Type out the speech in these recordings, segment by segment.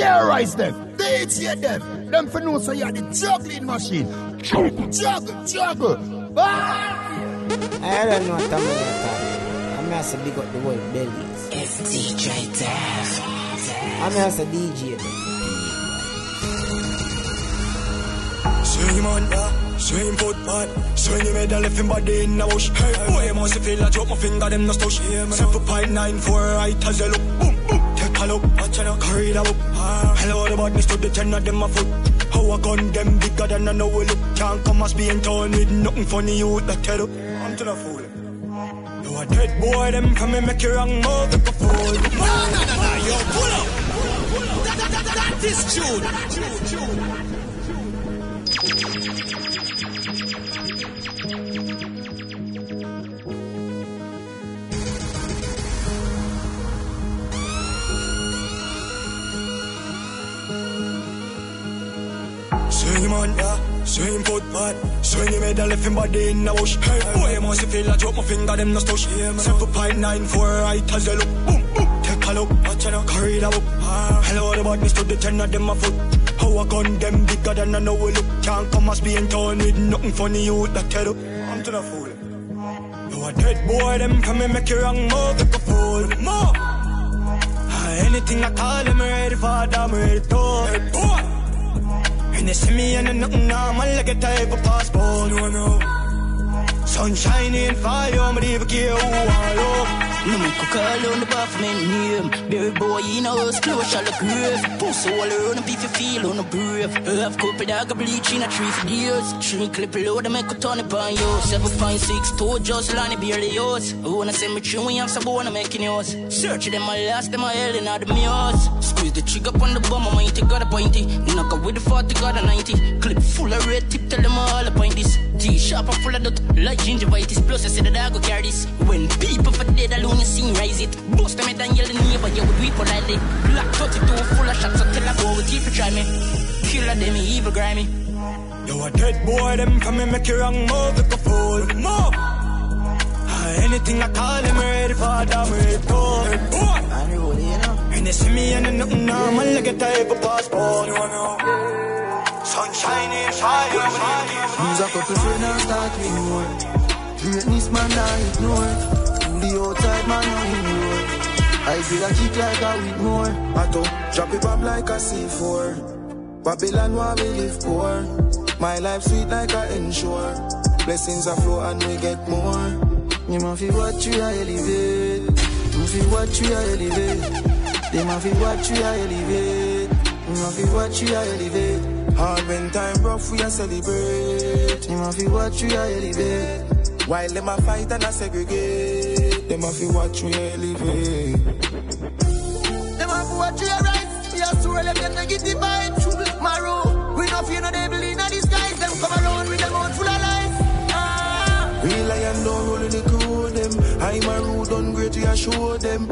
terrorize them, DJ them. Them for know so you're the juggling machine. Juggle, juggle, juggle. Ah! I don't know what I'm I'm going to big up the whole bellies. It's DJ Dev. I'm going to DJ them. Swing man, yeah. Swing foot pad. Swing him head and left him body in the bush. Hey, boy, you must feel I drop my finger, them no stush. Seven point nine four right as you look. Watch out, carry the book. Hello, the badness to the ten of them a foot. How I gun them bigger than I know we look. Can't come as being told with nothing funny you that tell up. I'm to the fool. You a dead boy, them come and make you wrong move like a fool. No, no, no, no, yo, pull up. That, that, that, that is. Swing man, yeah. Swing foot pad. Swing head and left him body in the bush. Hey, boy, you must feel I drop my finger, them no stush. Seven point nine four right as you look. Boom, boom. Take a look, watch out, carry the book. Hello, the badness to the ten of them a foot. How I gun them bigger than I know we look. Can't come as being torn with nothing funny you that tell up. I'm to the fool. You a dead boy, them come and make you wrong move like a fool. More. Ah, Anything I call them ready for, them ready to. Hey, boy. And they see me and they nothing normal like a type of passport. No, no. Sunshine and fire, I'm never care who I love. No me a call on the bathman name Berry boy, you know, it's close to the grave Pussy all around and if you feel on the brave Half cup of dog bleach in a tree for years Three clip load and make a ton upon you Seven point six, two just line barely yours I wanna send me we have some wanna making yours Search them, I last them, I hell in all the mirrors Squeeze the trigger on the bum, I mighty got a pointy Knock out with the 40, got a 90 Clip full of red tip, tell them all the point this T-sharp and full of dot, like gingivitis. Plus I said the dog go carry this. When people for dead alone, you see rise it Bust them head and yell the neighbor, you would weep politely Black 32 full of shots, so tell a boy, if you try me Killer them, evil grimy You a dead boy, them come and make you wrong move like a fool. More. Ah, Anything I call them ready for, them ready to. Hey, boy. I'm rolling, you know. And they see me and they nothing normal like a type of passport. You know. Sunshine in fire, Lose a couple friends and start with more. Greatness man I ignore. The outside man I ignore. I feel a kick like a with more. I don't drop it up like a C4. Babylon where we live poor. My life sweet like a ensure. Blessings are flow and we get more. You must feel what you are elevate. You feel what you are elevate. They must feel what you are elevate. You must feel what you are elevate. Hard when time rough, we are celebrate. You must feel what you are elevate. While them a fight and a segregate, them a feel what we elevate. Them a feel what we right. We are so relevant, negative vibes. Marrow, we no fear no devil in disguise. Them come around with them out full of lies. Ah. Real lion don't roll in the crew them. I'm a rude, we are show them.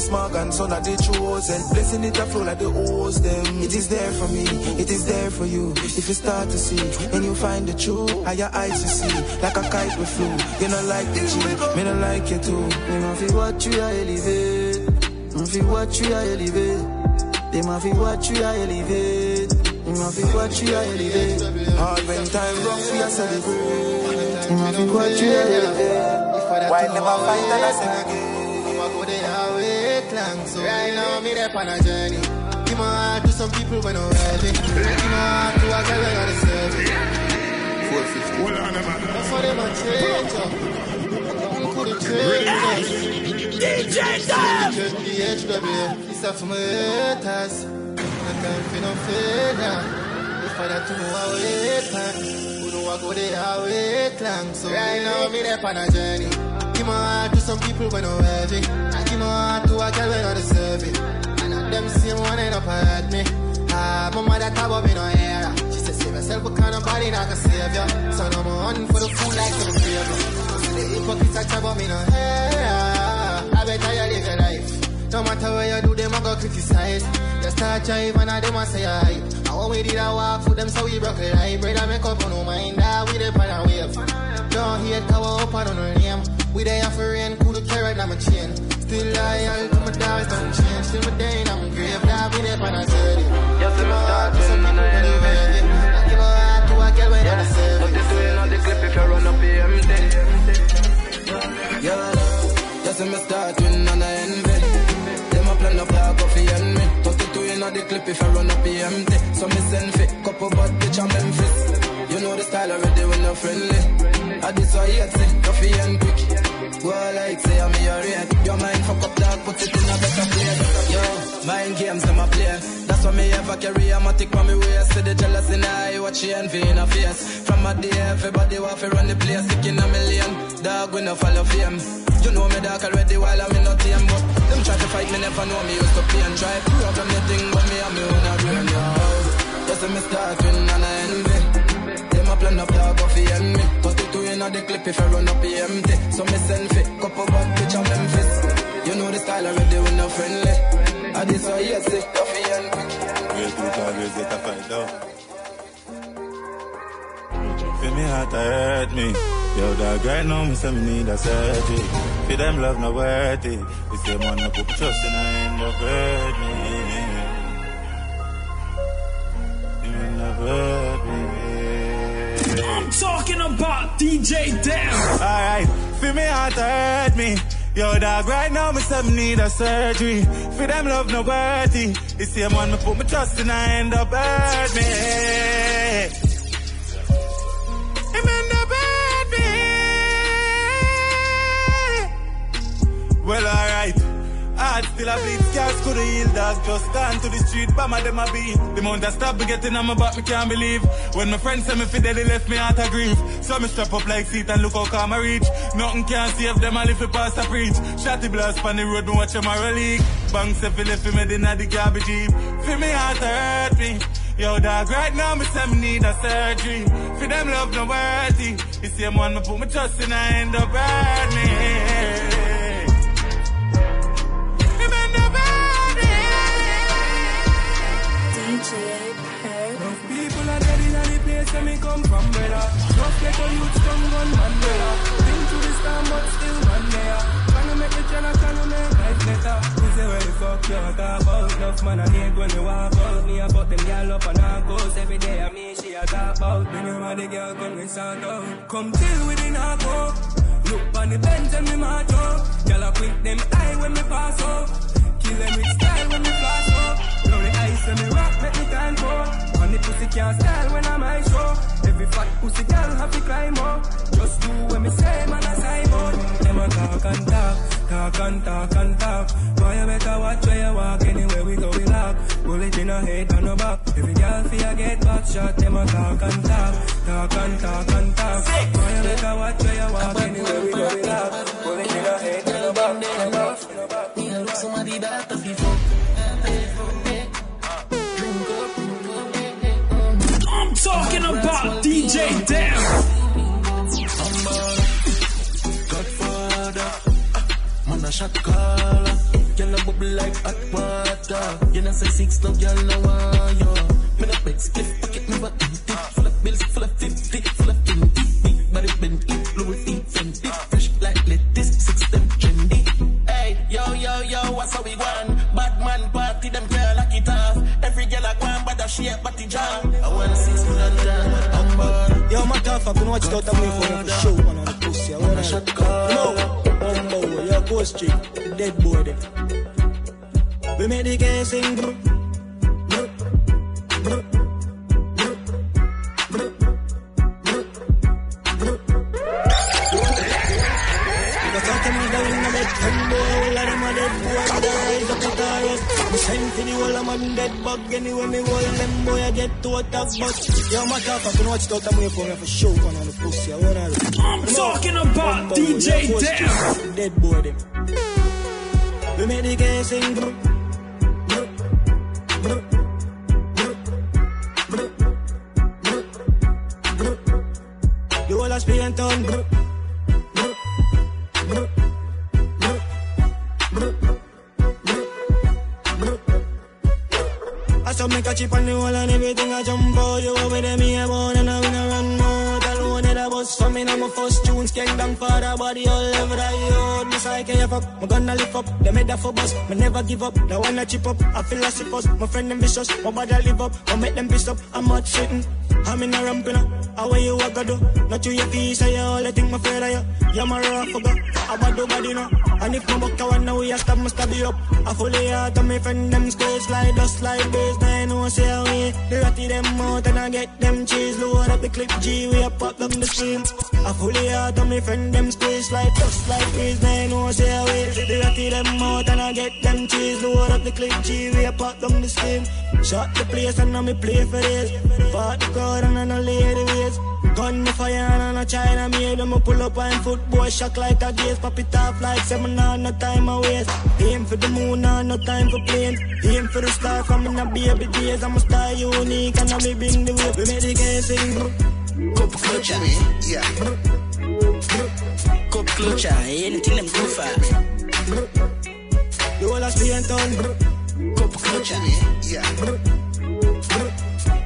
Ventry smog and son of the chosen. Blessing it a flow like the hose them. It is there for me, it is there for you. If you start to see, and you find the truth, how your eyes you see, like a kite with flew. You not like the G, me not like you too. You know feel what you are elevate. You feel what you are elevate. They must feel what you are elevate. You must feel what you are elevate. Hard when time rough, we are celebrate. You must feel what you are elevate. While them a fight and a highway clang So right now me there on a journey. Give my heart to some people when I'm ready. Give my heart to a girl when I'm serving 450 Hold on, man. That's what them a change up Nothing could change DJ Dev. Just the HW This is for my haters No time for no failure. If I that to know how it plan Who know I go the highway clang So right now me there on a journey. Give my heart to some people when I'm heavy Heart to a girl when I deserve it. And them same one end up at me. Ah, my mother talk about me no era She said save yourself because nobody not gonna save you So now I'm on for the fool like the favor. See the hypocrites talk about me no era I better you live your life. No matter where you do them I go criticize. Just start drive and them a say I I want we did a walk for them so we broke the light and make up on no mind. That we the pan and wave. Don't hate cover up on no name. We there for rain, cool the carrot, I'm a chain die all my dogs when I'm not to I give a heart to a girl when I save it But this is not the clip if I run up here, I'm dead Your love, I'm a start when none a plan coffee and me Toast it to you the clip if I run up empty So me send fit, couple bad bitch, I'm Memphis You know the style already when you're friendly I this why you say, coffee and quick Go like say I'm your rate. Your mind fuck up dog, put it in a better place. Yo, mind games I'm a play. That's why me ever carry a matic on me waist. See the jealous in eye, watch the envy in a face. From a day, everybody want to run the place, sticking a million. Dog, we no follow fame. You know me dark already while I'm in a team, but them try to fight me, never know me used to play and try. Program the thing, but me and me own a brain, yo. Just me start win and I envy. Them a plan up dog off the enemy. 32 in the clip if I run up the empty. So me send fit, couple bad bitch I'm Memphis. You know the style already, we no friendly. I this why you say, coffee and quick. Real truth always get a fight out. Feel me heart hurt me. Yo, dog, right now, me say me need a surgery. Feel them love no worthy. The same one no put trust in, I end up hurt me. You end up hurt me. I'm talking about DJ Damn. Alright, feel me heart hurt me. Yo, dog, right now, me me need a surgery. For them love no worthy. Same one me put my trust in, I end up hurt me. Him end up hurt me. Well, alright. Heart still a beat, scars could heal, dog. Just gone to the street, bama them a beat. The amount of stop me getting on my back, me can't believe. When my friends say me fi dead, they left me out of grief. So me strap up like seat and look how calm I reach. Nothing can save them, I live it past a preach. Shotty blast on the road, me watch them a leak. Bang say fi left me in the garbage heap. Feel me heart hurt me. Yo, dog, right now me say me need a surgery. For them love no worthy. The same one me put my trust in, I end up hurt come from, brother. Enough ghetto youth strong gun man, brother. Been through the storm, but still man there. Tryna make the channel, tryna make life better. Me say where the fuck you talk about? Enough man I need when me walk out. Me I put them girl up and I goes every day. I me she a talk about. When you want the girl, come we start out. Come chill with the narco. Look on the bench and me march up. Girl I quick them eye when me pass up. Kill them with style when me flash up. When me rock, make me time go. And the pussy can't style when I'm my show. Every fat pussy girl have to climb up. Just do what me say, man, I say, but them a talk and talk, talk and talk and talk. Why you better watch where you walk, anywhere we go, we lock. Bullet in a head and a back. Every girl feel get back shot, them a talk and talk, talk and talk and talk. Why you better watch where you walk, anywhere we go, we lock. Bullet in a head and a back, and a back. Me a look somebody better before. I'm talking about DJ Damn. Shot. Girl a bubble like hot water. You know say six no girl no. Me no pocket never empty. Full of bills, full of fifty, full of Yo, my tough, I can watch out away for you for show, man, on the pussy. I wanna shot call. No, Bumbo, yo, go street, the dead boy there. We made the game sing, man dead bug, anyway me hold them boy, I get to a top but Yo, my I watch for show, on the pussy. I wanna I'm talking about DJ Damn. Dead boy them. We made the game sing I saw make on the wall and everything I jump out. You over there, me a born and I win a run more. Alone at a bus for me, now my first tunes gang down for the body all over the yard. Me say, can you fuck? Me gonna lift up, they made that for bus. Me never give up, they wanna chip up. I feel like suppose, my friend them vicious. My body live up, I make them piss up. I'm hot shitting, I'm in a ramping up. How you a go do? Not you your say you all I think my afraid of you. You're my rough fucker. I bad do bad, you know. And if my buck I want now, we stop, must stab you up. I fully out of my friend, them squares slide, dust like this. They know say away. The ratty them out and I get them cheese. Load up the clip G, we a pop them the screen. I fully out of my friend, them squares like dust like this. They know say away. The ratty them out and I get them cheese. Load up the clip G, we a pop them the screen. Shot the place and now me play for this. Fought the crowd and I no lady ways. Gun the fire and I no China made them pull up and football shock like a gaze. Pop it off like seven on no time I waste. Aim for the moon on no time for playing. Aim for the star from in the baby days. I'm a star unique and I'm bring the way. We made the game sing. Cup clutcher, Yeah. cup clutcher, anything them go for. You all are staying done. Cup clutcher, Yeah.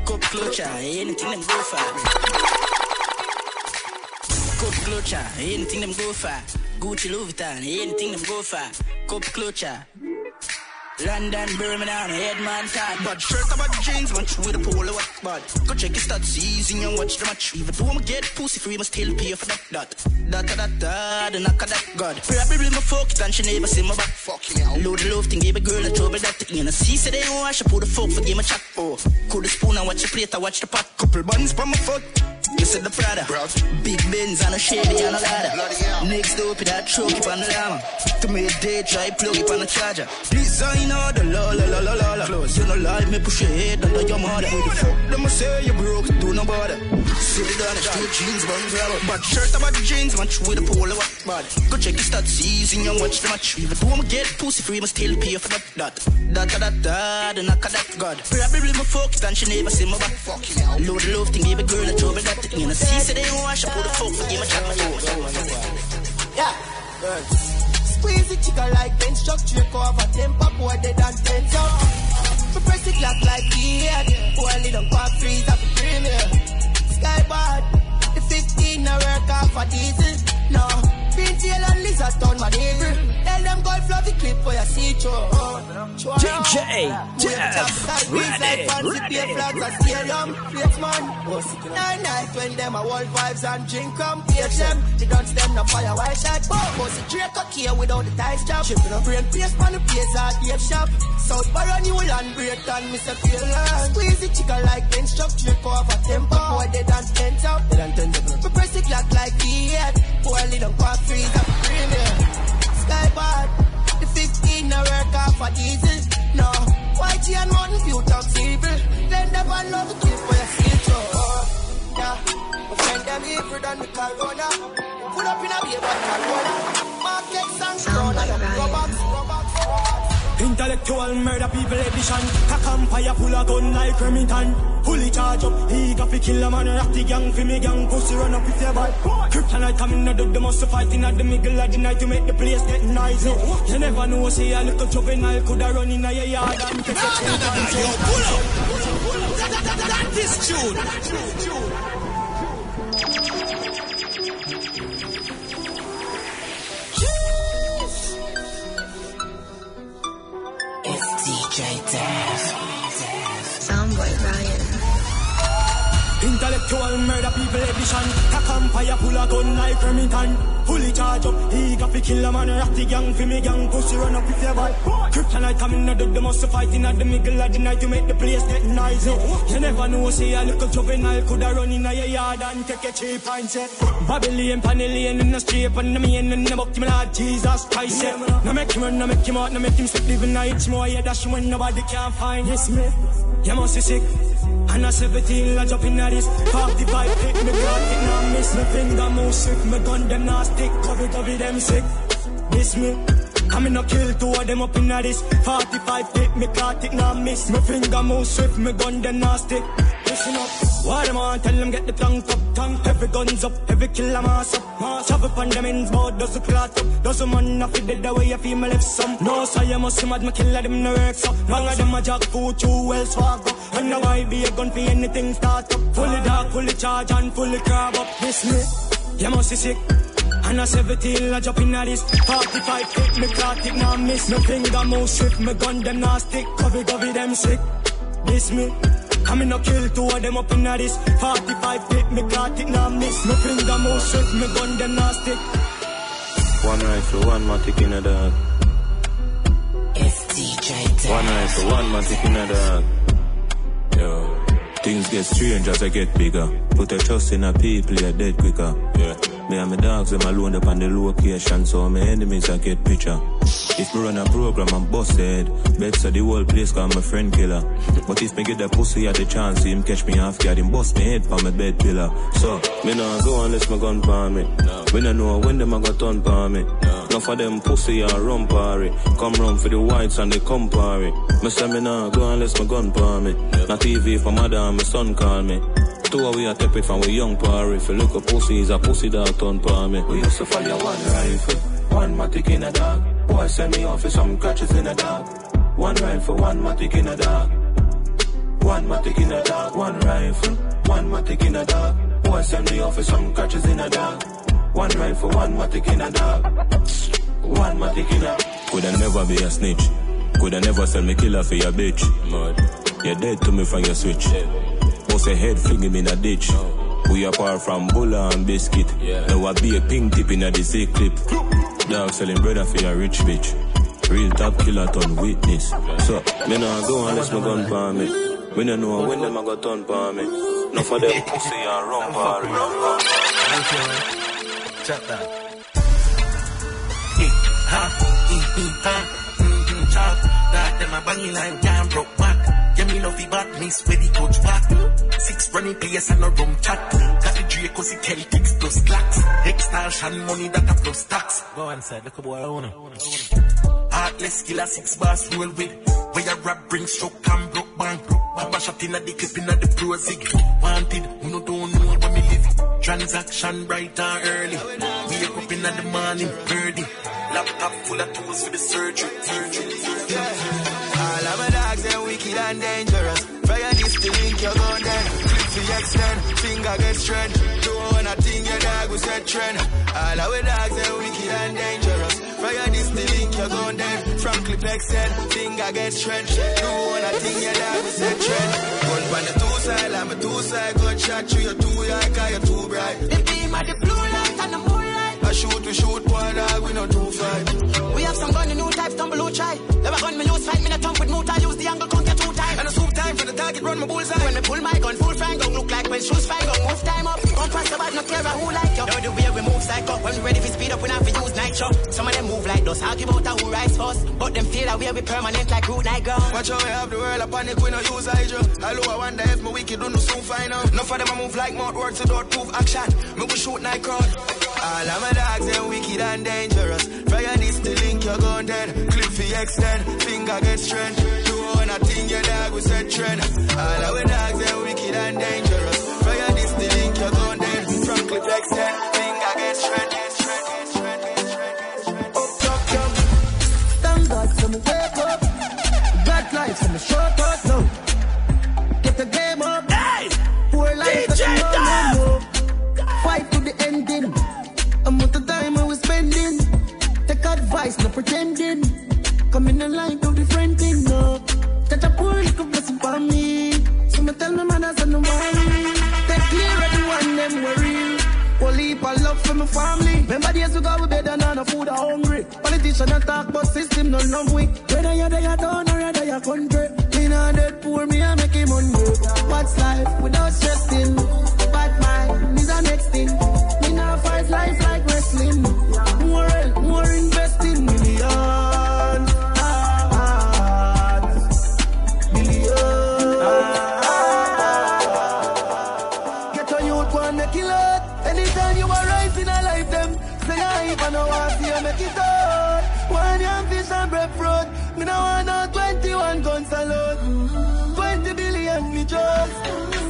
cup clutcher, anything them go for. Cup clutcher, anything them go for. Gucci Louis Vuitton, anything them go for. Cup clutcher. London, Birmingham, Headman Town. But shirt about the jeans, match with a polo what bad. Go check your stats, easy and watch the match. Even though I'ma get pussy free, must still pay for that. That, that, that, that, the knock of that God. Probably my fuck it and she never see my back. Fucking hell. Load the love thing, give a girl a trouble that the in a see say they wash, I should put the fuck for game a chat. Oh, cool the spoon and watch the plate, I watch the pot. Couple buns from my foot. You said the Prada. Big Benz and a Chevy and a ladder. Next up, that truck up on the llama. To me, day try plug it on the charger. Designer, the la la la la la la. Close, you know, like me push your head under your mother. Who the fuck them say you broke, do no bother. Sit it down, straight jeans, buns, rubber. But shirt about the jeans, match with the polo what bad. Go check your stats, easy and watch the match. Even though I'ma get pussy free, must still pay for that. That, that, that, that, the knock of that God. Probably my it and she never see my back. Load the love thing, give a girl a trouble that. You know, see, say they wash, put the a chat. Yeah. Squeeze the chicken like bench truck, trick over temper, boy, they done tense up. Me press the clock like head, boy, down park freeze at the premier. Skybird, the 15 I work off for diesel. No, green tail and lizard town, my neighbor. Tell them golf love the clip for your see through. DJ Jeff, ready, ready. flags at stadium, face man. Nine night when them a world vibes and drink rum, page them. The guns them no fire white shot. Boss a Drake a key without the ties job. Shipping a brain pace on the place at Dave shop. South Barra New Land break and Mr. Finland. Squeeze the chicken like bench truck, trick over temper. Boy they done ten top. They done ten top. Me press the clock like the head. For diesel. No, YG and Mountain View talk evil. Then never love the kill for your skill oh, Yeah, my friend them evil than the corona. Put up in a but corona. Market and robots, robots, robots. Intellectual murder people edition. Cock and fire full of gun like Remington. Fully charge up, he got fi kill a man. Rock the gang fi me gang. Pussy run up if you bad. Kryptonite coming out of the muscle fighting at the middle of the night to make the place get noisy. You never know, say a little juvenile coulda run in a yard and take a chance. Yo, pull up. That, that, that, that is tune. It's DJ Death. Soundboy Intellectual murder people edition. Cock and fire full of gun like Remington. Fully charge up, he got fi kill a man. The gang fi me gang. Pussy run up if you bad. Kryptonite coming out of the muscle fighting at the middle of the night to make the place get noisy. Eh. You never know, say a little juvenile coulda run in a yard and take a cheap and say Babylon, Panellian in the street, and the man in the book, my Lord Jesus Christ. Eh. Yeah. Now make him run, now make him out, now make him sleep, living nights more. Yeah, that's when nobody can find. Yes, me. You must be sick. And I 17, I jump in this 45, pick me got it, now miss. Me finger move sick, me gun them now stick, cover cover them sick. This me, I'm in a kill two of them up in at this. 45, pick me got it, now miss. Me finger move swift, me gun them now stick. Listen up, what them on, tell them get the tongue up, tongue, every guns up, every kill a mass up, mass up upon them ends, board does the clot up, does the man off it dead the way I feel my left some. No, so you must see mad, me killer them no works up, wrong of them a jack food, two wells swag up, and now I be a gun for anything start up, fully dark, fully charge and fully crab up, this me, you must be sick. And I 17, I jump in at this 45, hit me clock, it now miss Me finger move swift, me gun them now stick. Cover, cover them sick. This me. Come in no kill two of them up in this 45 tip, me got it now miss Me finger move swift, me gun them nasty One rifle, one matic in a dog It's DJ One rifle, one matic in a dog Yo Things get strange as I get bigger. Put a trust in a people, you're dead quicker. Yeah. Me and my dogs, them alone up on the location, so my enemies I get picture. If me run a program, I'm busted. Bet so the whole place call my friend killer. But if me get the pussy at the chance, see him catch me off guard, him bust me head for my bed pillar. So, me nah go unless my gun palm me. No. Me nah know when them I got turn palm me. No. Enough of them pussy a run party. Come run for the whites and they come party. Me say me nah go unless my gun palm me. Yeah. TV for mother and my son call me. Two we are take it from we young party. If you look a pussy, is a pussy dog turn palm me. We used to fire one rifle, one matic in a dog. Boy send me off for some crutches in a dog. One rifle, one matic in a dog. One matic in a dog, one rifle, one matic in a dog. Boy send me off for some crutches in a dog. One rifle, one matic in a dog. One matic in a. Coulda never be a snitch. Coulda never sell me killer for your bitch. Mud. You're dead to me from your switch. Bust a head, fling him in a ditch. We apart from Bulla and Biscuit. Yeah. Now I be a pink tip in a the same clip. Dog selling brother for a rich bitch. Real top killer ton witness. So, me nah go unless my gun palm me. Me nah know when them a go turn palm me. No for them pussy and run party. Chop that. Chop that, them a banging like damn broke back. Yeah, me love the badness where the coach back. Six running players and a rum chat. Got the Draco, see Celtics plus blacks. Extortion money that a plus tax. Go inside, look at boy I wanna. Heartless killer, six bars roll with. Where you rap, bring stroke and broke bank. Baba shot in the clip in the prozig. Wanted, we no don't know where me live. Transaction bright and early. We up in the morning, birdie. Laptop full of tools for the surgery. All of my dogs, they're wicked and dangerous. Fire this to link, you're gone then. Clip to extend, finger get strength. Do one a thing, your dog will set trend. All of my dogs, they're wicked and dangerous. Fire this to link, you're gone then. From clip extend, finger get strength. Do one a thing, your dog will set trend. Gun on the two side, I'm a two side. Gun shot through your two eye, cause you're too bright. The beam of the blue light and the moonlight. I shoot, we shoot, boy, dog, we no two fight. We have some gun, the new type, stumble who try. Never gun me lose fight, me no thump with motor, use the angle, conquer two times. And a swoop time for the target, run my bullseye. When me pull my gun, full fang gun, look like when shoes fly gun, move time up. Don't pass the bad, no care who like you. Know the way we move psycho, when we ready for speed up, we not for use nitro. Some like argue about who rise first. But them feel that we be permanent like root night gun. Watch how we have the world, I panic, we no use hydro. Hello, I wonder if my wicked don't soon find out. Enough of them I move like mouth words, so don't prove action. Me we shoot night crowd. All of my dogs, they're wicked and dangerous. Fire this to link, you're gone dead. Clip extend, finger get strength. Do one a thing, your dog will set trend. All of my dogs, they're wicked and dangerous. Fire this to link, you're gone dead. From clip extend, finger get strength. For me wake up. God life for me short up now. Get the game up. Hey! Poor life DJ that you know no Fight to the ending. Amount of time I was spending. Take advice, no pretending. Come in the line to the friend thing, no. Catch a poor little blessing for me. So me tell me manners and no worry. Take clear of the one them worry. Whole heap of love for my family. Remember years we go we Politician talk but system no love we. Whether you're there, down or you're there, country. Me not dead poor, me I make him. What's life without stressing? Bad mind is the next thing. Me not fight life like wrestling. More, more investing millions. A. Anytime you are rising a life them. Say I even know I see you make it out. One young fish and bread fruit. Me now want no 21 guns alone. 20 billion me just.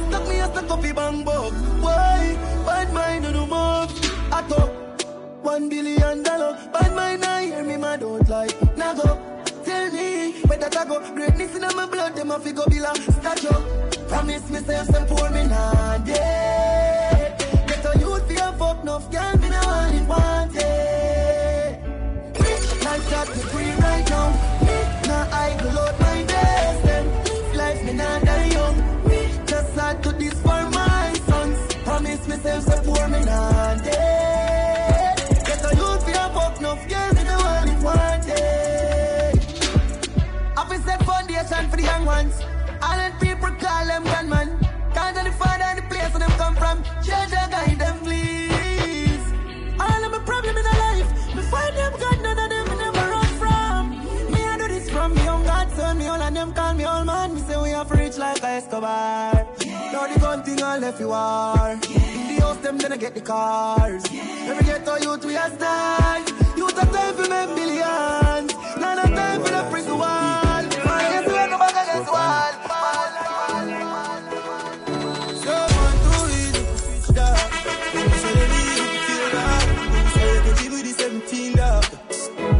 Stuck me as the coffee bang bug. Why? Bad mind on the move. I talk. One billion dollar. Bad mind I hear me, my don't like. Now go. Tell me where that I go. Greatness in my blood, them a figure bill a statue. Promise me say some poor me nah dead. Get a youth fi a fuck enough, can't be no one it got me free right now. Now I go load I left you are. The house them then I get the cars. Every ghetto youth we a stars. Youth a time for make millions. Not a time for the prison wall. Hands where no bag against wall. Someone to feel that. So you can give with the 17 dog.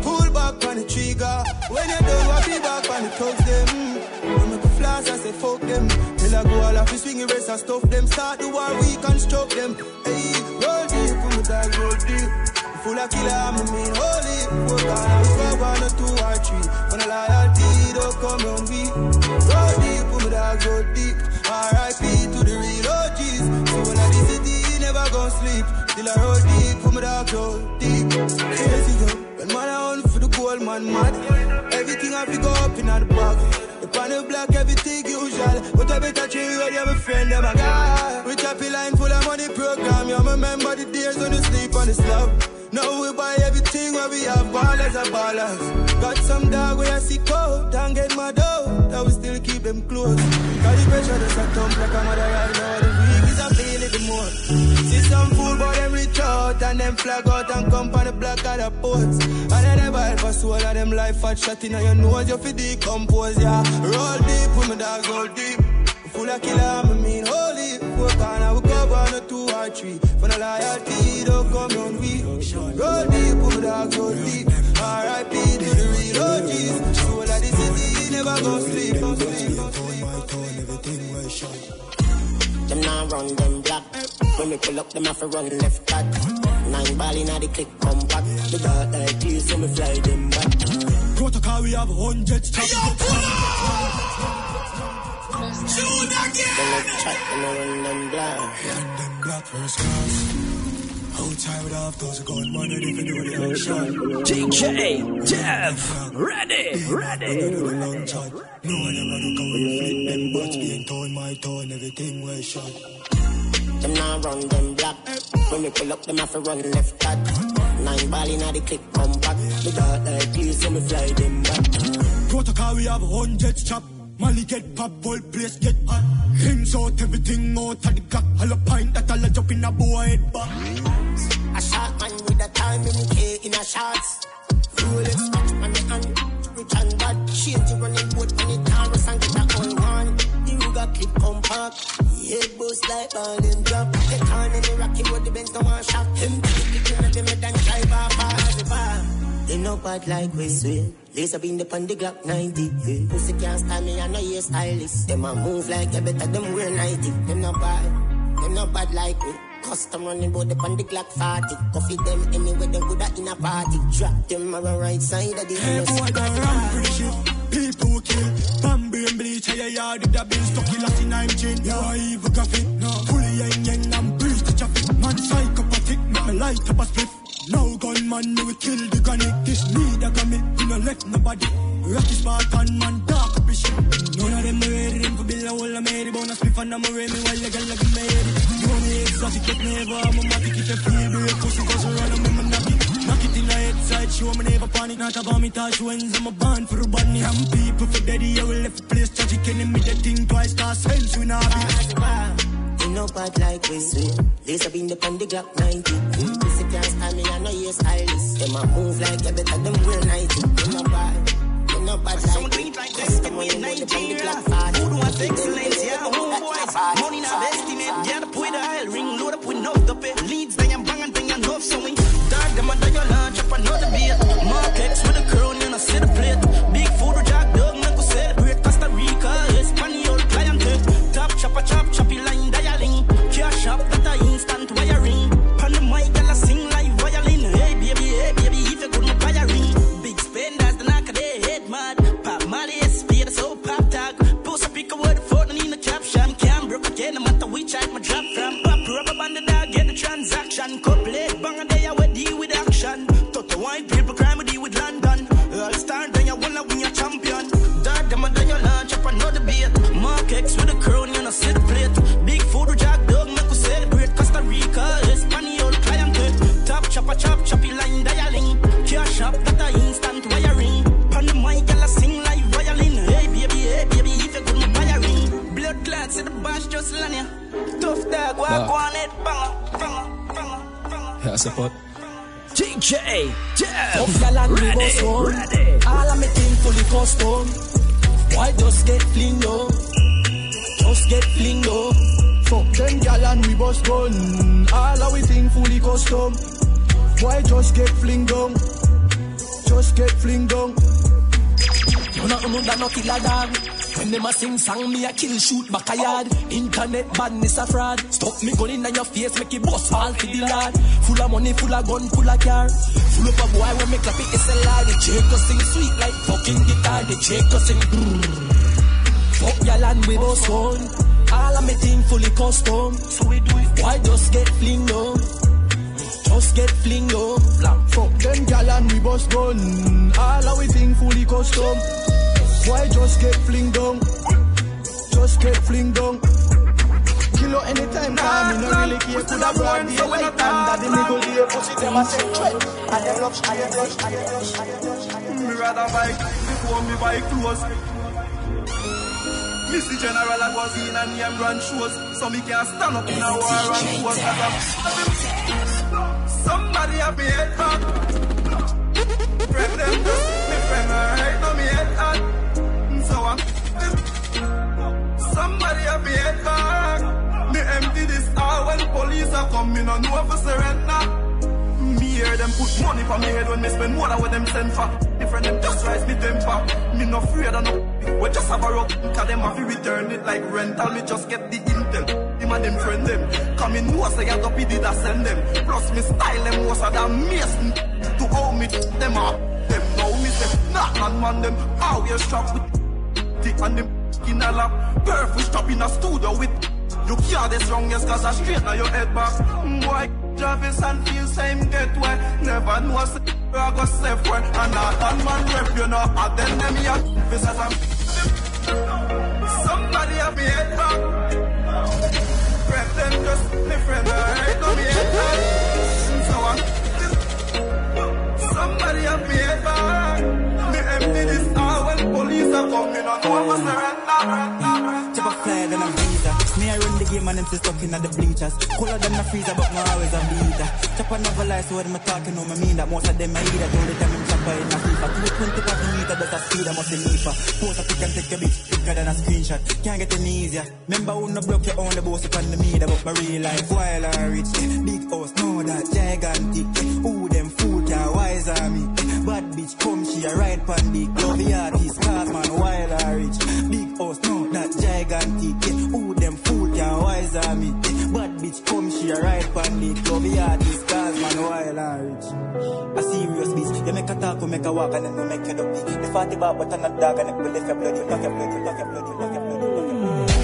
Pull back on the trigger. When you done, what be back on the thugs them. When make a flash, I say fuck them. I go all off, you swing your wrist and stuff them. Start the war, we construct them. Hey, roll deep, put my dog roll deep. Full of killer, I'm a mean holy. Fuck I was for one or two or three. When a loyalty don't come on me. Roll deep, put my dog roll deep. R.I.P. to the real OGs. So when I this city, never gon' sleep. Till I roll deep, put my dog roll deep. Crazy go. When man I on for the gold man mad. Everything I go up in the bag. The block, everything usual. But I better treat you ready, my friend, them a guy. Chop a line full of money program. You remember the days when you sleep on the slab. Now we buy everything where we have ballers and ballers. Got some dog where I see cold don't get my dough. That we still keep them close. Got the pressure that's a thump like a mother right now. More. See some fool but them reach out and them flag out and come on the block of the ports. And then never help us all of them life fat shot in your nose. You feel decompose, yeah. Roll deep with my dogs roll deep. Full of killer, I mean holy. Work on, I will cover on a two or three. For the loyalty, don't come on we. Roll deep, with my dogs roll deep. R.I.P. to the real OGs. So that the city never gon' sleep, gon' sleep, gon' sleep. Them now run them black. When we pull up, them have to run left back. Nine ball in the click come back. The dark like clear, so me fly them back. Protocol, we have hundreds. Shoot again! Then let's chat and run them black. Run them black first class. Outside with half those gun man, and if you do the action. DJ Dev, ready, ready. No one ever look how we flip them butts being torn, my tone, everything was shot. Them now run them black. When we pull up, them have to run left back. Nine ball in the click come back. The dark like clear, so me fly them back. Protocol, we have hundreds chop. Molly get pop, whole place get hot. Hands out, everything out of the clock. All a pint that all a jump in a boy head back. A shot man with a time in K in a shots. Rolex watch on the hand. And bad. Change you running boat on the Taurus and get a all one. The Ruger clip compact. Head boost like ball and drop. Get on in the rocky road, the Benz no one shot. Him kicking at the mid and drive off as. They no bad like we swear. Up in the pan the Glock 90. Yeah. Pussy can't stand me, I know you're stylist. Them a move like you better them wear 90. Them no bad, them no bad like we. Custom running bout the pan the Glock 40. Coffee them anywhere them good at in a party. Drop them around right side of the Hey, boy, that rampage shit. People kill. Bambi and bleach, hey, yard with the bill stuck in last in I'm gin. You are evil graphic. No. Fully yang yang and breeze the traffic. Man, psychopathic, make me light up a split. No gunman, me we kill the granny. This need a gummy, we no left nobody. Rocky Spartan, man, dark up shit. None of them ready, them for bill a whole of Mary. Bonus spliff and I'm ready, while you girl like me ready. You want me exotic, get never, I'm a matic. If you feel me, pussy goes around, I'm a knock it. Knock it in the head side, show me never panic. Not about me touch wins, I'm a band for a bunny. I'm people for daddy, I will left place tragic. Enemy that thing twice, cause sense we not be. No bad like we. Lace up in the pan the Glock 90. Mm. Pussy can't stand me, I know you stylist. Them a move like you better them wear 90. They no bad, they no bad like we. Custom running bout the pan the Glock 40. Who do want excellence? Yeah, homeboys. Money not estimate. Get up with a hell ring, load up with no dope. Leads, they am bang and bang enough, so we dog them under your lunch up another beat. Mark X with a crown, you know, see the plate. Support. DJ Dev. Tough gal and we bust one. All of me thing fully custom. Why just get fling though? Just get fling though. Fuck them gal and we bust gun. All of we thing fully custom. Why just get fling down? Just get fling down. You not know that no killer dog. When them a sing song, me a kill shoot back a yard. Internet badness a fraud. Stop me gun in your face, make it bust fall to the lad. Full of money, full of gun, full of car. Full up a boy when me clap it, it's a lie. The Jacob sing sweet like fucking guitar. The Jacob sing brrr. Fuck y'all and we both one. All of me thing fully custom. So we do it. Why just get fling down? Just get fling down. Fuck them gal and we bust gun. All of we thing fully custom. Why just get fling down? Just get fling down. Kilo anytime, come me no really care. Coulda broad day like thunder. The nigga day pussy them a say threat. And them love, and them love, and them love, and them love. Me rather buy before me buy clothes. Missy General I was in and name run shows, so me can't stand up in a war and wars. Somebody have me head back. Friend them me friend alright, now somebody me head back. Me empty this all when police are coming, no know for surrender. Me hear them put money for me head when me spend more than what them send for. Different them just rise me temper. Me no afraid of no. We just have a rock, cause them have to return it like rental. Me just get the intel. Him and them friend them. Come in, know say I don't did I send them. Plus me style them was a damn mason. To how me them up. Them now me say, not man man them. Always strap with dick and them in a lap. Perfect strap in a studio with. You can't the strongest cause I straight now your head back. Mm, Boy, Travis and feel same get where Never know say I go safe where And not one man rep you know I then them here This as I'm Somebody have me head police are coming on know I'm surrender Chop a flag and I'm visa. Me I run the game and them still stuck in at the bleachers. Cooler than the freezer, but me always a beater. Chop a never lie, so what am I talking? No, me mean that most of them I eat that all the time. I'm chopper in a FIFA. 220 per meter, that's a speed. I must be leaper. Post a pic and take a bitch quicker than a screenshot. Can't get any easier. Remember who no broke your own the boss upon the meter, but my real life while I rich. Big house, know that gigantic. Who them fool can't wise on me. Bad bitch come, she a ride pan the glove artist. Cause man while I rich. Big house, know that gigantic. Who them fool can't wise on me. Bad bitch come, she a ride pan the glove artist. Cause man while I rich. A serious bitch. You make a talk, you make a walk, and then you make it up. The 40 bar, but I'm a dog, and it will lift your blood. You knock your blood, you knock your blood, you knock your blood. you knock your blood.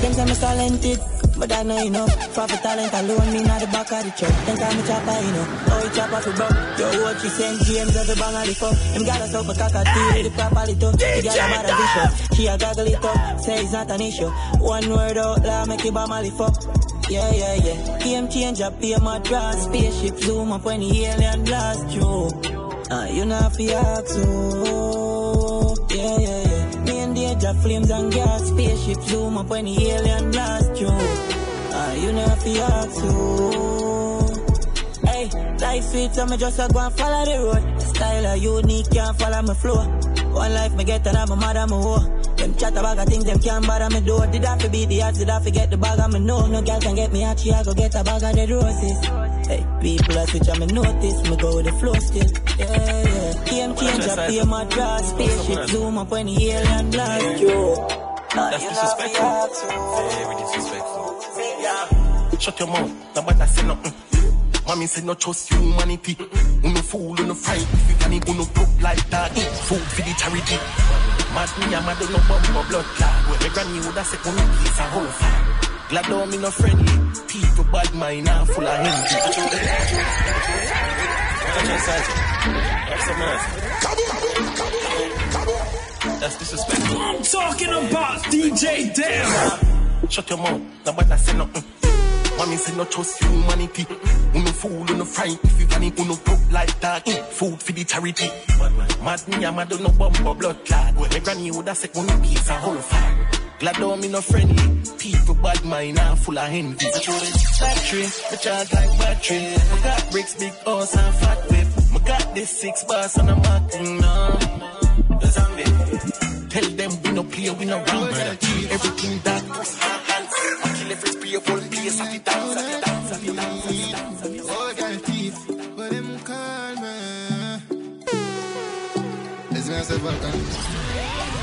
Them say me talented, but I know enough. For the talent alone, me not the back of the truck. Them call me chopper, you know. Oh, he chopper for buck. Yo, what she St. James, every bang of the fuck. Them got us up a cockatoo, the properly tough. The girl a mad a bishop. She a gaggle it up, say it's not an issue. One word out loud, make it bomb fuck. Yeah, yeah, yeah. Game changer, pay my draw. Spaceship zoom up when the alien blast through. Uh, you not know fi ask And flames and gas. Spaceship zoom up when the alien blast through. Uh, you fi ask so. Hey, life sweet, so me just a go and follow the road. Style a unique, can't follow my flow. One life me get and I'm a mother, my hoe. Them chat about a things them can't bother me do. Did I beat the odds? Did I forget the bag of me know? No girl can get me out, she I go get a bag of the roses. Hey, people a switch on me notice, me go with the flow still. Yeah, yeah. Game changer, pay my draw. Spaceship zoom up when the alien blast you. Nah, That's you know disrespectful. fi ask. Very disrespectful. Shut your mouth. Nobody say nothing. Mm. Mommy say no trust humanity. Uno fool, uno fight. If you can, uno broke like that. Mm. Eat food for the charity. Mad me, I'm mad, no bump, blood clot. My granny would have said, oh, uno piece a whole fire. Glad though me no friendly. People bad mind, now full of envy. Touch your sergeant. Have some mercy. That's disrespectful. I'm talking about DJ Dev. Shut your mouth, nobody say nothing. Mommy say no trust humanity. Uno fool, uno fright. If you can, uno broke like that. Eat food for the charity. Mad me, I'm mad, no bumper blood clot. My granny would have said, uno piece a whole fire. Glad though me no friendly. People bad mind now full of envy. Battery, me charge like battery. Got bricks, big horse and fat whip. Got this six bars and I'm now. The zombie. Tell them we no play, we no round, brother. Everything that was hands. I kill every spray, I fit dance, I fit dance, I fit dance, I fit dance. Oh, girl, teeth, but them call me. It's me, I said.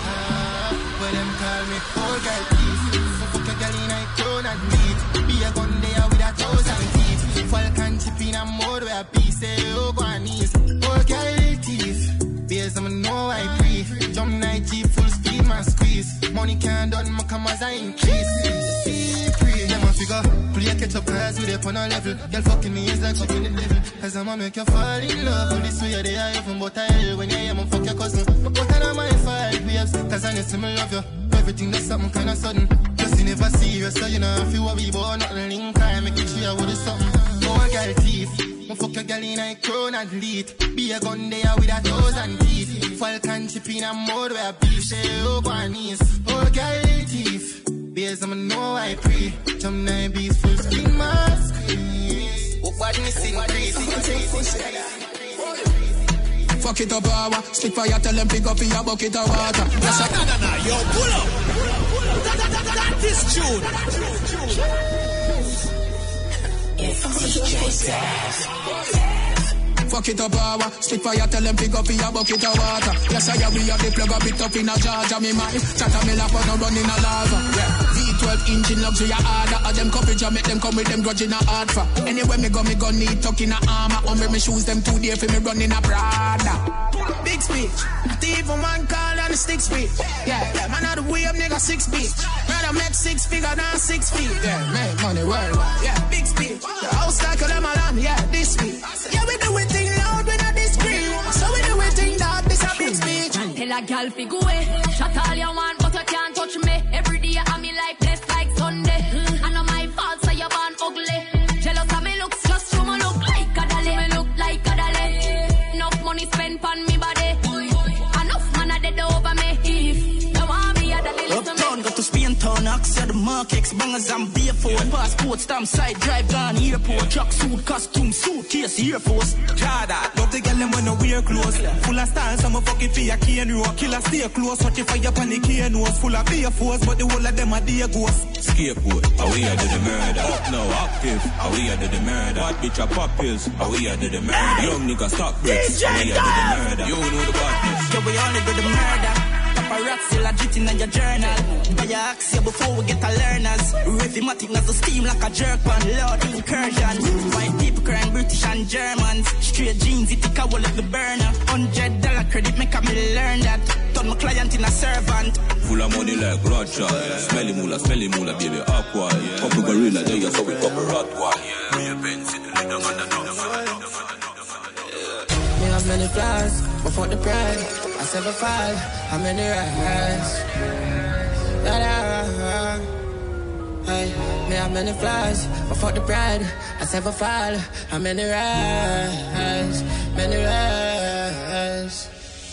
Ah, but them call me, oh, girl, teeth. Fuck a girl in a crown and teeth. Be a gun there with a thousand teeth. Falcon chip in a mode where piece, say, oh, knees. Oh, girl, teeth. Beers, I'm know I pre. Jump night, Jeep, full speed, man, squeeze. Money can't done, my come as I increase. See, pre, them a figure. Play catch up cars with up on a level. Girl fucking me is like fucking the devil. Cause I'ma make you fall in love. With this way, they are even but I hell. When me fuck your cousin. But what are my five waves? Cause I need to love you. Everything that's something kinda sudden. Just you never serious, so you know if you worry about nothing link time, make it sure with something. More girl teeth. Me fuck a girl in a crown athlete. Be a gun there with a thousand teeth. Falcon chip in a mode where a beef say oh go on knees. Oh girl teeth. Beers I'ma know I pray. Jump nine beats full screen mask. What me sing Fuck it up, power. Stick fire, tell them pick up in your bucket of water. Yes, I Nah, nah, nah, yo, pull up. That, that, that, that is tune. Fuck it up, power. Stick fire, tell them pick up your bucket of water. Yes, I am. We have the plug a bit up in a Georgia, me man. Chatter me lap on run in a lava. Yeah. V12 engine luxury harder. All them coverage, I make them come with them grudge in a hard for. Anywhere me go, me go need tuck in a armor. Umbre me me shoes, them two day for me run in a Prada. Big speech. Not even one call on the stick speech. Yeah, man, out the way up, nigga, six feet. Rather make six figure than six feet. Yeah, make money worldwide. Yeah, big speech. The house like a alarm, yeah, this speech. Yeah, we do it thing loud, we not discreet. So we do it thing that this a big speech. Tell a gal fi go. Shut all you want, Spain town, Oxia, the Markex, bangers and beer for Passport, stamp, side drive, gone airport, truck suit, costume, suitcase, Air Force. Jada, love the girl them when no wear clothes. Full of style, some a fucking for your cane road. Killer stay close, watch if fire pan the cane nose. Full of beer force, but the whole of them are dear ghosts. Scapegoat, how we are do the murder. Up now, active, how we are do the murder. Bad bitch a pop pills, how we are do the murder. Young nigga stop bricks, how we are do the murder. You know the badness. Yeah, we only do the murder. Paparazzi legit in your journal. You ask you before we get a learners. Rhythmatic as the steam like a jerk pan. Lord incursion. White people crying British and Germans. Straight jeans, it take a wall like the burner. Hundred dollar credit make a me learn that. Turn my client in a servant. Full of money like Roger. Smelly moolah, smelly moolah, baby, aqua. Couple gorilla, there you saw we a Benz, the Me have many flaws, but fuck the pride. I sever fall, how many rise? Da da. Hey, me have many flaws, but fuck the pride. I sever fall, how many rise? Many.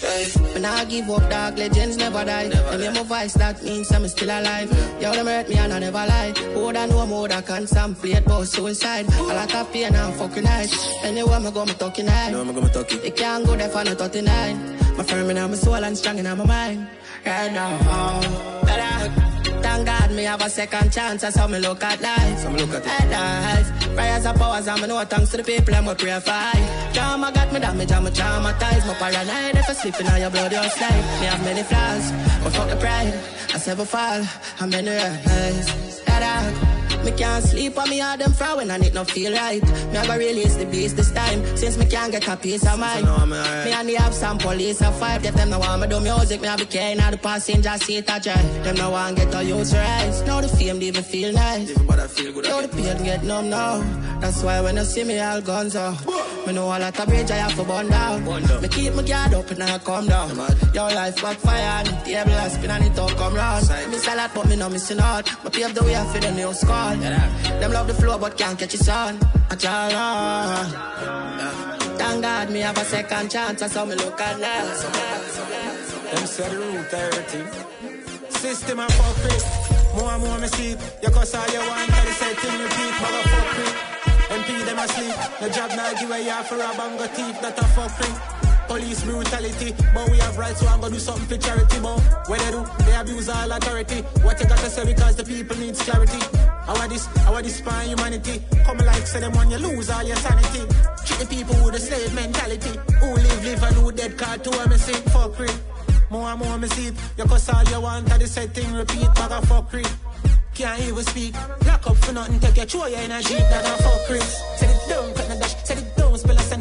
Hey, when I give up, dark legends never die. Them hear my voice, that means I'm still alive. Yo, them hurt me and I never lie. More than no more, that can some play about suicide. I like a pain and I'm fucking night. Anywhere me go, me talking night. No, I'm gonna talk it. It can't go there for no 39. My firm in my soul and strong in my mind. Right now, oh, da-da. Thank God me have a second chance. That's how me look at life. So me look at it. Life. Prayers and powers and me know thanks to the people I'm a pray for. Drama got me damage and me traumatized. Me paranoid if I slip in your blood, your slide. Me have many flaws, but fuck the pride. I never fall, I'm many rise. Da-da. Me can't sleep on me all them frown when I need no feel right. Me have to release the beast this time since me can't get a piece of mind. know I'm alright. Me and the have some police a five. Get them no want me do music. Me have be carrying out the passenger seat a drive. Them no want get a use rise. Now the fame they even feel nice. I feel good. Now the pain get numb now. That's why when you see me all guns out. Me know all at a bridge I have to burn down. Me keep my guard up and I come down. Your life backfire and the table I spin and it all come round. Me sell out but me no missing out. Me pave the way for the new squad. Them love the flow but can't catch it on. I try Thank God me have a second chance. That's saw me look at now. Them said the root everything. System and fuck it. More and more me it. You cuss all you want, tell the same thing repeat, motherfucker. MP them asleep. The job now give a yard for rob and go thief, not a fucking. Police brutality, but we have rights, so I'm gonna do something for charity, but what they do, they abuse all authority. What you gotta say because the people needs clarity. How this, how this spine humanity? Come like say them when you lose all your sanity. Treat the people with a slave mentality. Who live, live and who dead card to a me sing fuck it. More and more me see it. You cause all you want, I the same thing repeat, bag of fuckery. Can't even speak. Lock up for nothing, take your throw your energy, that a fuck Chris. Set it down, cut the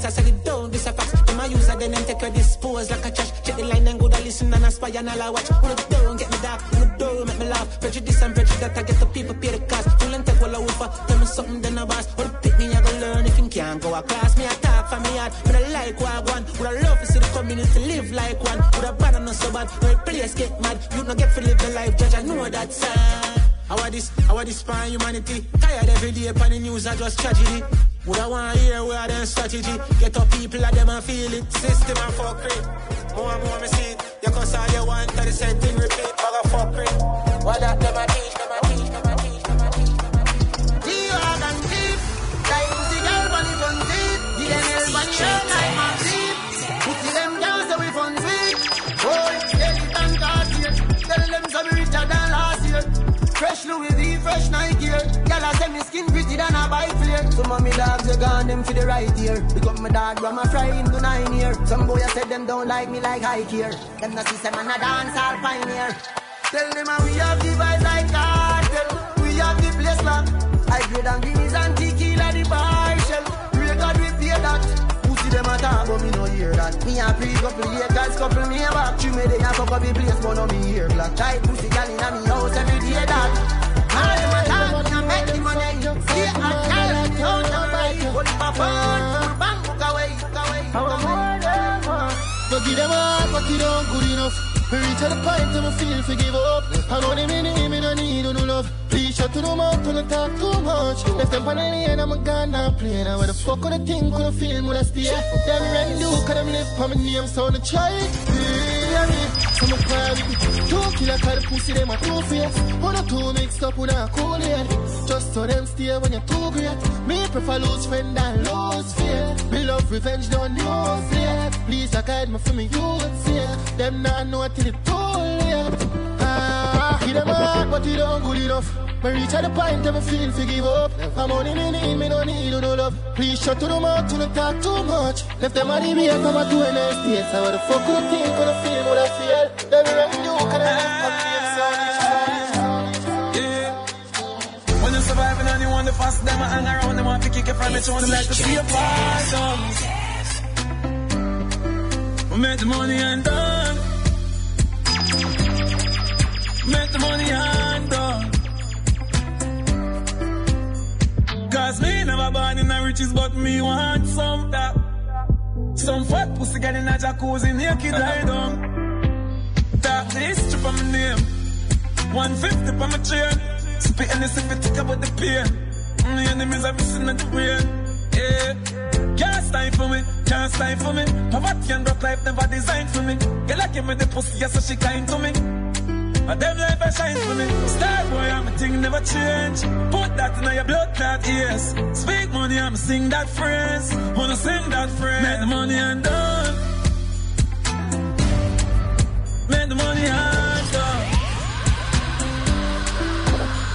I set it down, this a fact. Them a use then and take your dispose like a trash. Check the line and go to listen and aspire and all I watch. Pull down, get me dark, pull down, make me laugh. Prejudice and prejudice that I get the people pay the cost. Pull and take all for. Tell me something, then I boss. What the pick me, I go learn if you can't go across. Me attack for me heart, but I like what I want. Would I love to see the community live like one? Would I bad and not so bad? No place get mad. You not get to live the life, judge. I know that sad. How are this, how are this spine humanity? Tired every day upon the news, I just tragedy. Would I want to hear where them strategy? Get up people at them and feel it. System and fuck it. More and more me see it. You cause all you want, tell the same thing repeat. Bag fuck it. What that them a teach, them a teach, them a teach, them a teach, them a teach. And. Like girl the. Give them hell on the road like Fresh Louis V, fresh Nike gear. Girl, I say me skin pretty than a bike flare. Some of me dogs are gone, them for the right ear. Up my dog, ram a fry him to nine year. Some boy I said them don't like me like high gear. Them not see some man a dance all pioneer. Tell them we have the vibes like cartel. We have the place locked. I grade and guineas and tequila the bar shell. God we pay that. Them a talk, but me no hear that. Me a pre couple Lakers, couple me a back. She me they a fuck up the place, but no me hear black. Tight pussy gal inna me house every day that. All them a talk, me a make the money. See a girl, don't know right. Hold my phone, bang, book away, book away, book away. But give them a heart, but you don't good enough. Reach at the point that me feel for give up. I know them in the me no need no love. Please shut to the mouth I talk too much. Left them on the lane, I'm a gun now playing. Now where the fuck would I think, would I feel, would I stay? Them rent do, cause them live for my name, so I try. Yeah, me, so I'm private. Two killer, the pussy, them a two face. One or two mixed up with a cool head. Just so them stay when you're too great. Me prefer lose friend than lose fear. Me love revenge, don't use it. Please, I guide me from me youth, yeah. Them not know till it too late. Give them a heart, but it don't good enough. Me reach at the point that me feel for give up. I'm only me need, me don't need no love. Please shut to the mouth, to not talk too much. Left them on the way, come out to an estate. So what the fuck would I think, would I feel, would I feel? Them revenue, can I live from the Yeah. When you surviving and you want the fast, them a hang around, them want to kick you from it, you want them like to see your bottom. We make the money and done. Riches, but me want some that. Some fat pussy get in a jacuzzi, naked lie down. Talk this strip on my name. 150 on my chain. Spitting this if it take about the pain. My enemies are missing at the brain. Yeah. Can't stand for me, can't stifle me. Poverty and broke life never designed for me. Girl, I give me the pussy, yes, so she kind to me. And them life a shine for me. Star boy, I'm a thing never change. Put that in your blood clot ears. Speak money, I'm sing that phrase. Wanna sing that phrase. Make the money and done. Make the money and done.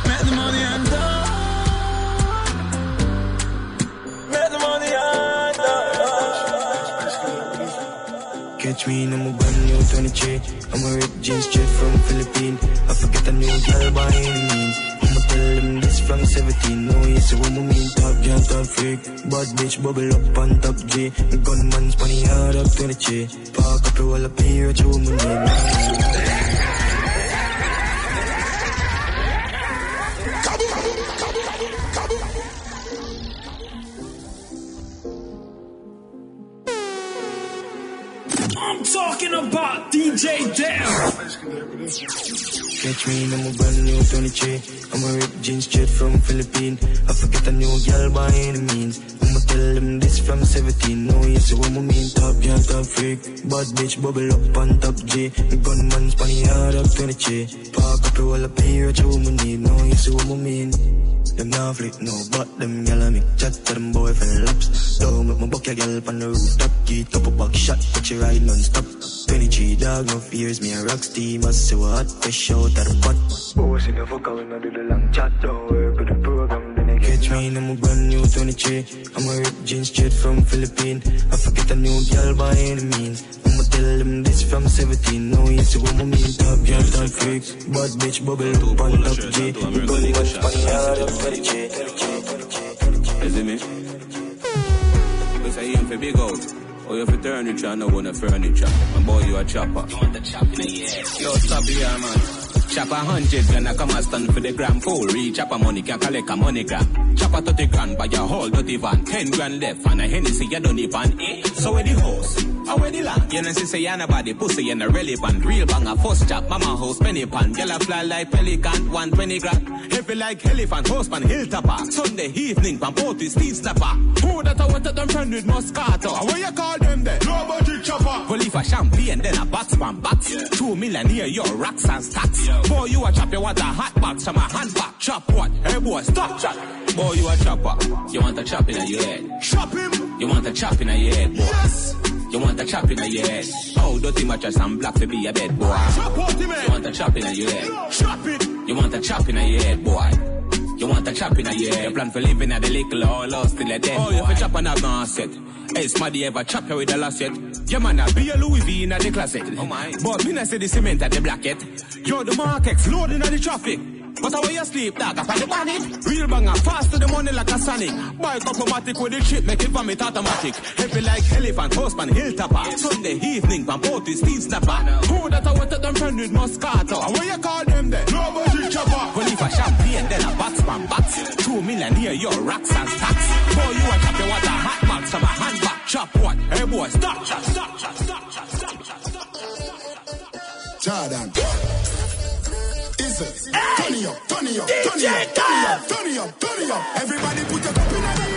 Make the money and done. Make the money and done. Catch me in a brand new 23. I'm a red jeans straight from Philippines. I forget a new girl by any means. I'ma tell them this from 17. No, yes, a woman mean top jump, top freak. Bad bitch bubble up on top G. Gunman spinning hard up 23. Park up the wall up here your woman name. DJ Damn. Catch me in a brand new 23. I'm a red jeans straight from Philippines. I forget a new girl by any means. Tell them this from 17. No, you see what I mean? Top girl, top freak. Bad bitch, bubble up on top G. Gunman, spanny hard up 20 Ch. Park up, roll up here, what you woman need. No, you see what I mean? Them now flick, no, but them gyal make chat to them boy for laps. Don't make my buck your gyal on the rooftop. Get up a back shot, but you ride non-stop. 23 dog, no fears, me a rock steam. I say what fish out of the pot. Boss in the fuck, I when I do the long chat. Don't work with the program, then I catch me in a brand new 23. I'm a rip jeans straight from Philippines. I forget a new gyal by any means. I'ma tell them this from 17. No, you see what I mean? Top girl, top freak. Bad bitch, bubble up on top G. Gun one, spanny hard up 20 Ch. You see me? Because I aim for big out. Or you have to turn it and I want a furniture. My boy, you a chopper. You want the chopper, yeah. Yo, stop here, man. Chop a hundred grand, I come and stand for the gram. Full reach, chop a money, can collect a money gram. Chop a 30 grand, buy a whole dirty van. 10 grand left, and a Hennessy, you don't even eh. So where the house? How where the land? You know, see, say, you nobody pussy, and a relevant. Real banger, first chop, mama house, penny pan. A fly like pelican, 120 grand. Heavy like elephant, horseman, hilltopper. Sunday evening, pan is steam snapper. Who that I wanted them friend with Moscato? What you call them there? Nobody chopper. Well, if a champagne, then a box, pan box. Two million here, your rocks and stacks. Boy, you a chop, you want a hot box from a hand back. Chop what? Hey boy, stop chop. Boy, you a chopper. You want a chop in your head. Chop him. You want a chop in your head, boy. Yes. You want a chop in your head. Oh, dirty mattress and black to be a bed, boy. Chop out him, You want a chop in your head. Chop it. You want a chop in your head, boy. You want a chop in a year. You plan for living at the little or lost till a dead. Oh, you for chop and a gun set. Hey, smarty ever chop you with a lasset. Yeah, man, I be a Louis V in the closet. Oh my. But me not say the cement at the blacket. Yo, the markets loading at the traffic. But how you sleep, dog? I find the panic. Real banger, fast to the money like a sonic. Bike automatic with the chip, make it vomit automatic. Heavy like elephant, horseman, hilltopper. Sunday evening, is steam snapper. Who that I want to them friend with Moscato? What you call them then? Nobody chopper. Well, if a champagne, then a box, man, box. Two million here, your rocks and stacks. Boy, you a chop, you want a hot box from a handbag. Chop what? Hey boy, stop, chop, stop, chop, stop, chop, stop, chop, stop. Jordan. Is it? Turn it up, turn it up, turn it up, turn it up, turn it up, turn it up. Everybody put your cup in the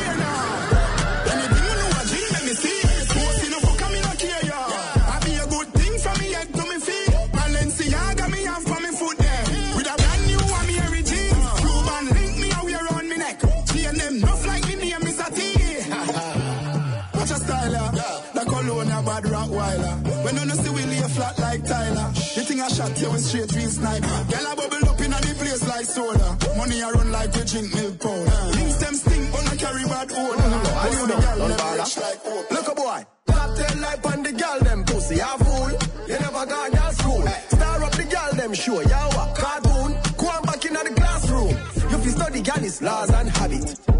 shot you with straight real snipe. Girl I bubble up in the place like soda. Money I run like we drink milk powder. Links them stink, but I carry bad odor. I the girl like. Look a boy. Top ten like on the girl them pussy, a fool. You never got girl school. Star up the girl them show, ya what? Cartoon, go on back in the classroom. You fi study girl is laws and habit.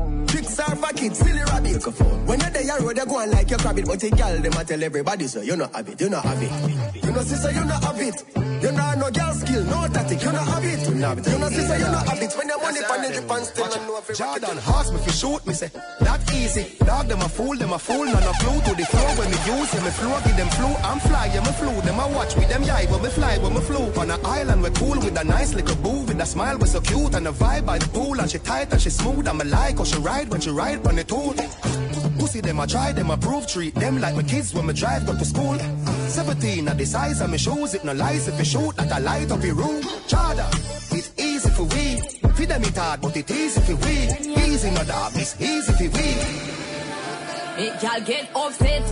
Tricks are for kids, silly rabbit. When you're there, you road, you go on like your rabbit. But the girl, them a tell everybody, so you not have it, you not have it. You know, sister, you not have it. You not no girl skill, no tactic, you not have it. You know, sister, you not have it. When your money pan in the pants, still and know if Jordan, horse me fi shoot me, say, that easy. Dog, them a fool, them a fool, none a flew to the floor. When me use, them me flow, give them flew. I'm fly, yeah, me flew. Them a watch with them yai, but me fly, but me flew. On an island, we cool with a nice little boo, with a smile, we're so cute, and a vibe by the pool, and she tight and she smooth, and me like how she ride when she ride on the tool. Pussy them I try, them approve, treat them like my kids when me drive go to school. 17 at the size of my shoes, it no lies if you shoot that I light up your room. Chada, it's easy for we. Feed them it hard, but it easy for we. Easy no dog, it's easy for we. Make y'all get upset.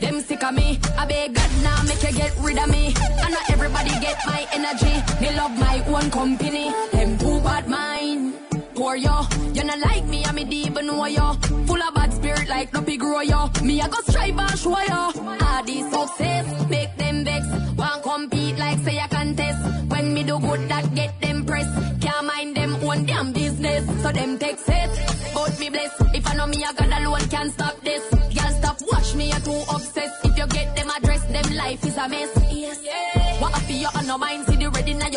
Them sick of me. I beg God now make you get rid of me. And not everybody get my energy. Me love my own company. Them too bad mind. Poor yo, you not like me, I me deep know yo. Full of bad spirit like no big grow yo. Me I go strive and show yo. All this success make them vex. Want compete like say a contest. When me do good that get them press. Can't mind them own damn business. So them take set. But me bless. If I know me I got alone can't stop this. Girl stop watch me I too obsessed. If you get them address them life is a mess. Yes. Yeah. What I feel you on no mind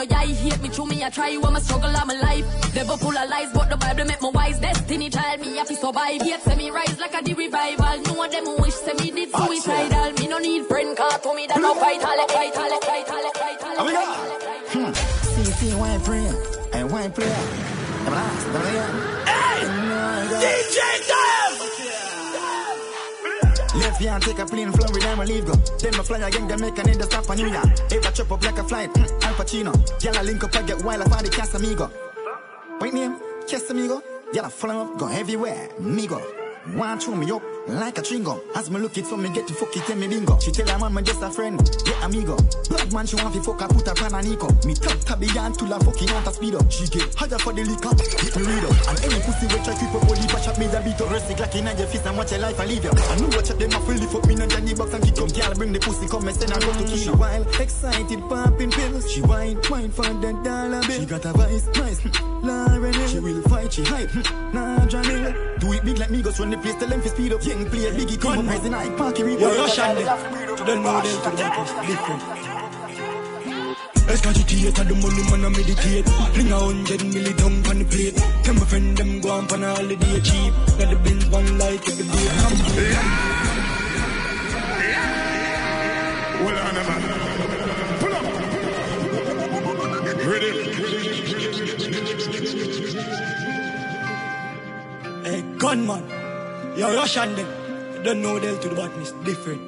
your eye hate me through me I try when my struggle I'm life. Never full of lies but the Bible make me wise. Destiny child me have to survive. Yet say me rise like a the revival. No of them wish say me did suicidal. Me no need friend car to me that no fight all fight all fight all fight all. we go. See, see, one friend and one player. Them last, them later. Hey! DJ Dev! If you ain't take a plane, Florida, I'ma leave go. Then my fly again, Jamaica, need to stop for New York. Ever chop up like a flight, mm, Al Pacino. Y'all link up, I get wild on the Casamigo. Wait name, Casamigo. Y'all follow up, go everywhere, migo. One chew me up like a chewing. As me look it for me get to fuck it, tell me bingo. She tell her man me just a friend, yeah amigo. Blood man she want to fuck her, put her plan on Nico. Me top tabby and to la fucking want to speed up. She get higher for the liquor, hit me read up. And any pussy we try keep up, only patch up me the beat up. Rest it like in your fist and watch your life and leave you. I know watch up them a fully fuck me and Johnny box and kick up. Girl bring the pussy come and send her go to kill She wild, excited, popping pills. She wine, wine for the dollar bill. She got a vice, nice. Hmm, Lauryn Hill. She will fight, she hype. Hmm, nah, Johnny. Do it big like me, go run the place, tell them fi speed up. Young play, biggie come up, rising high, parky reap. Yo, rush on them. To the know them, to the back, different. Escagitate the money man I meditate Bring a hundred milli down on the plate Tell my friend them go on for a holiday cheap Let the bins one light every day Well, on man. Pull up. Ready? Hey, gunman. Yo, rush on them. Don't know them to the badness. Different.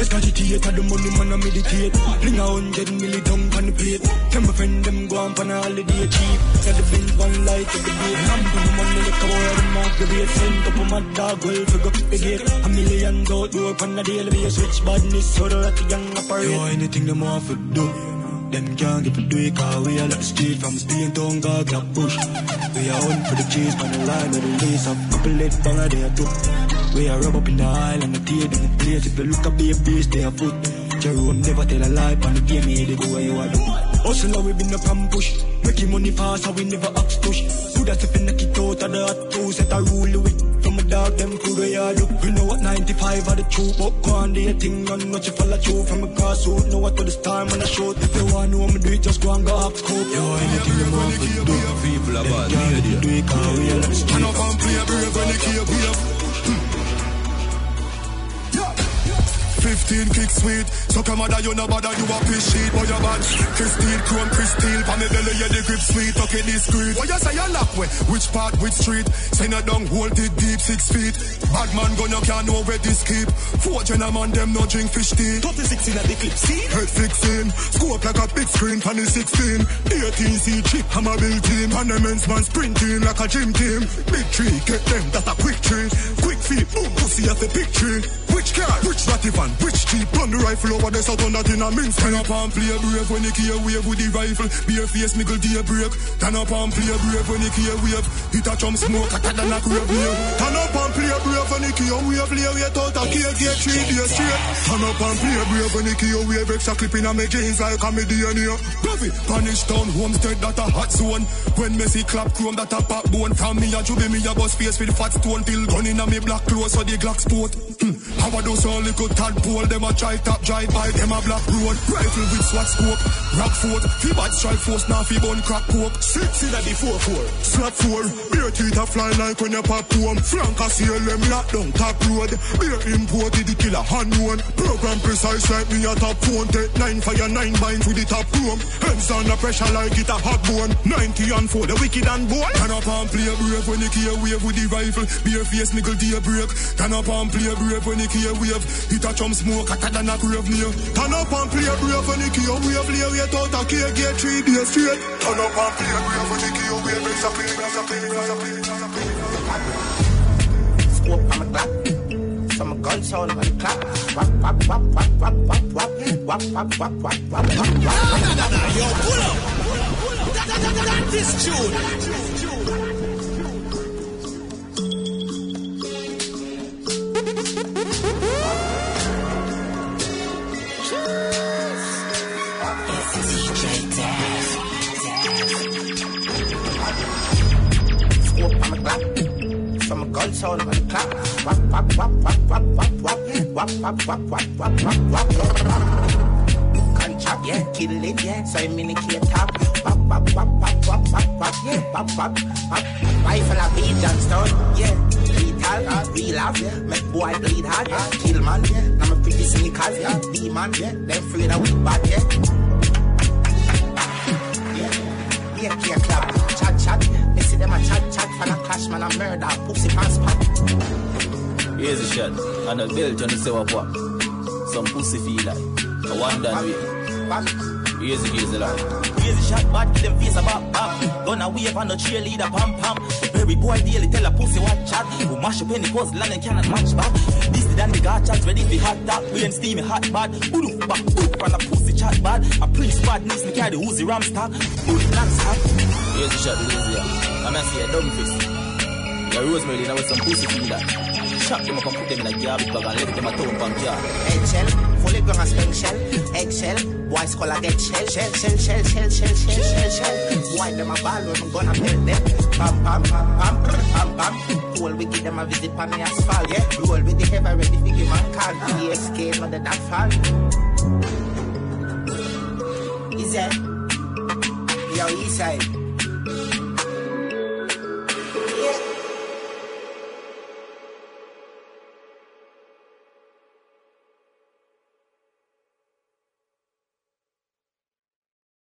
Escagitate the money man I meditate. Bring a hundred milli down on the plate. Tell my friend them go on for a holiday cheap. Let the bins one light every day I'm gonna money like a boy them off the bait Send up on my dog well figure up the gate. A million out door on a daily basis. Rich badness so the young operate. Yo, anything them want for do them can't to do it cause we are like the street from Spain to Hungary, Black Bush. We are on for the cheese, on the line with the lace up, couple lit banger there too. We are rub up in the aisle and the tear in the place. If you look at be a beast, they are foot. Jerome never tell a lie, on the game, he they go where you are do. Hustle now we been up and push. Making money fast, so we never ask push. Good as if in the kit out of the hot two, set a rule with. A dog, them the yard look. We know what 95 are the truth, but go on the thing, run, not you follow through. From a grassroots, know what to this time when I shoot. If you want to know me do it, just go and go up scope. Yo, anything you want to do. People are bad, media. Do it, cause we are like the Stand up and play brave when you keep brave. 15 kick sweet. So come mother, you no bother, you a sheet. Boy, you bad. Christine, chrome, crystal. Pa me belly, yeah, the grip sweet. Okay, discreet. What you say, you lock way? Which part, which street? Send it down, hold it deep, six feet. Bad man you can't know where this keep. Four gentlemen, them no drink fish tea. 36 in a the clip, see? Head fixing. Scope like a big screen, panel 16. 18 C chip, hammer build team. And the men's man sprinting like a gym team. Big tree, get them, that's a quick tree. Quick feet, boom, pussy as a big tree. Which car, which ratty van, which jeep? Run the rifle over the south on that in a mince. Turn up and play brave when you key wave with the rifle. Bare face, niggle day break. Turn up and play brave when you key wave. Hit a chum smoke, hotter than a crave wave. Turn up and play brave when you key wave. Lay weight out a key, get three days straight. Turn up and play brave when you key wave. Extra clip in a me jeans like a me DNA. Gravy, punish town, homestead, that a hot zone. When me see clap chrome, that a pop bone. From me a juby, me a bust face with fat stone. Till gun in a me black clothes, so the Glock sport. Hmm. I do so little tadpole, them a try top drive by them a black road. Rifle with SWAT scope, rock fort. Fi bad strike force, now fi bun crack coke. Six in a the four four, slap four. Beer teeth a fly like when you pop home. Frank a seal them lock down top road. Beer imported the killer hand one. Program precise like me a top phone. Take nine fire nine binds with the top room. Hands on the pressure like it a hot bone. 90 and four, the wicked and bold. Turn up and play brave when you key wave with the rifle. Beer face nickel day break. Turn up and play brave when you key wave. Hit a chum smoke hotter than a grave near. Turn up and play brave when you key wave. Lay weight out a key get three days straight. Turn up and play brave when you key wave. Exactly, exactly, exactly, exactly. Scope on my clock. Some gun sound on the clock. Wap, wap, wap, wap, wap, wap, wap. Wap, wap, wap, wap, wap, wap, wap. Yo, pull up. That, that, that, that, this tune. My clock. Some gun sound on the clock. Wap, wap, wap, wap, wap, wap, wap. Wap, wap, wap, wap, wap, wap, wap. Gun chop, yeah, kill it, yeah. So I'm in the key top. Wap, wap, wap, wap, wap, wap, wap, yeah. Wap, wap, wap. Rifle a beat, Johnstone, yeah. Lethal, real off, yeah. Make boy bleed hard, yeah. Kill man, yeah. Now me pretty sneakers, yeah. Demon, yeah. Them afraid of we bad, yeah. Yeah, yeah, club, chat, chat. They see them a chat, chat, fan a clash, man, a murder, pussy pants spot. Here's a shot. And a belt, and say what what? Some pussy feel like. I wonder way. Here's a here's a line. Here's a shot, bad, give them face a bop, bop. Gonna wave on the cheerleader, pam, pam. Very boy daily tell a pussy what chat. Who mash up any puzzle and cannot match back. This the dan the guard chat, ready for hot dog. We ain't steamy hot bad. Boof, back, boof, and a pussy chat bad. A prince bad, needs me carry the Uzi ram stock. Boof, non-stop. Here's a shot, here's a yeah. I'm gonna see a dumb fist. Yeah, Rosemary, now with some pussy feel. Chop them up and put them in a garbage bag and left them a town bank yard. Eggshell, fully grown and shell. Eggshell, boys call get shell, shell, shell, shell, shell, shell, shell, shell, shell. Why them a ball when I'm gonna pelt them? Pam, pam, pam, pam, pam, pam. Cool, we give them a visit on the asphalt, yeah. Roll with the heavy ready for give man call. PSK, not the that fall. Is that? Yo, Eastside.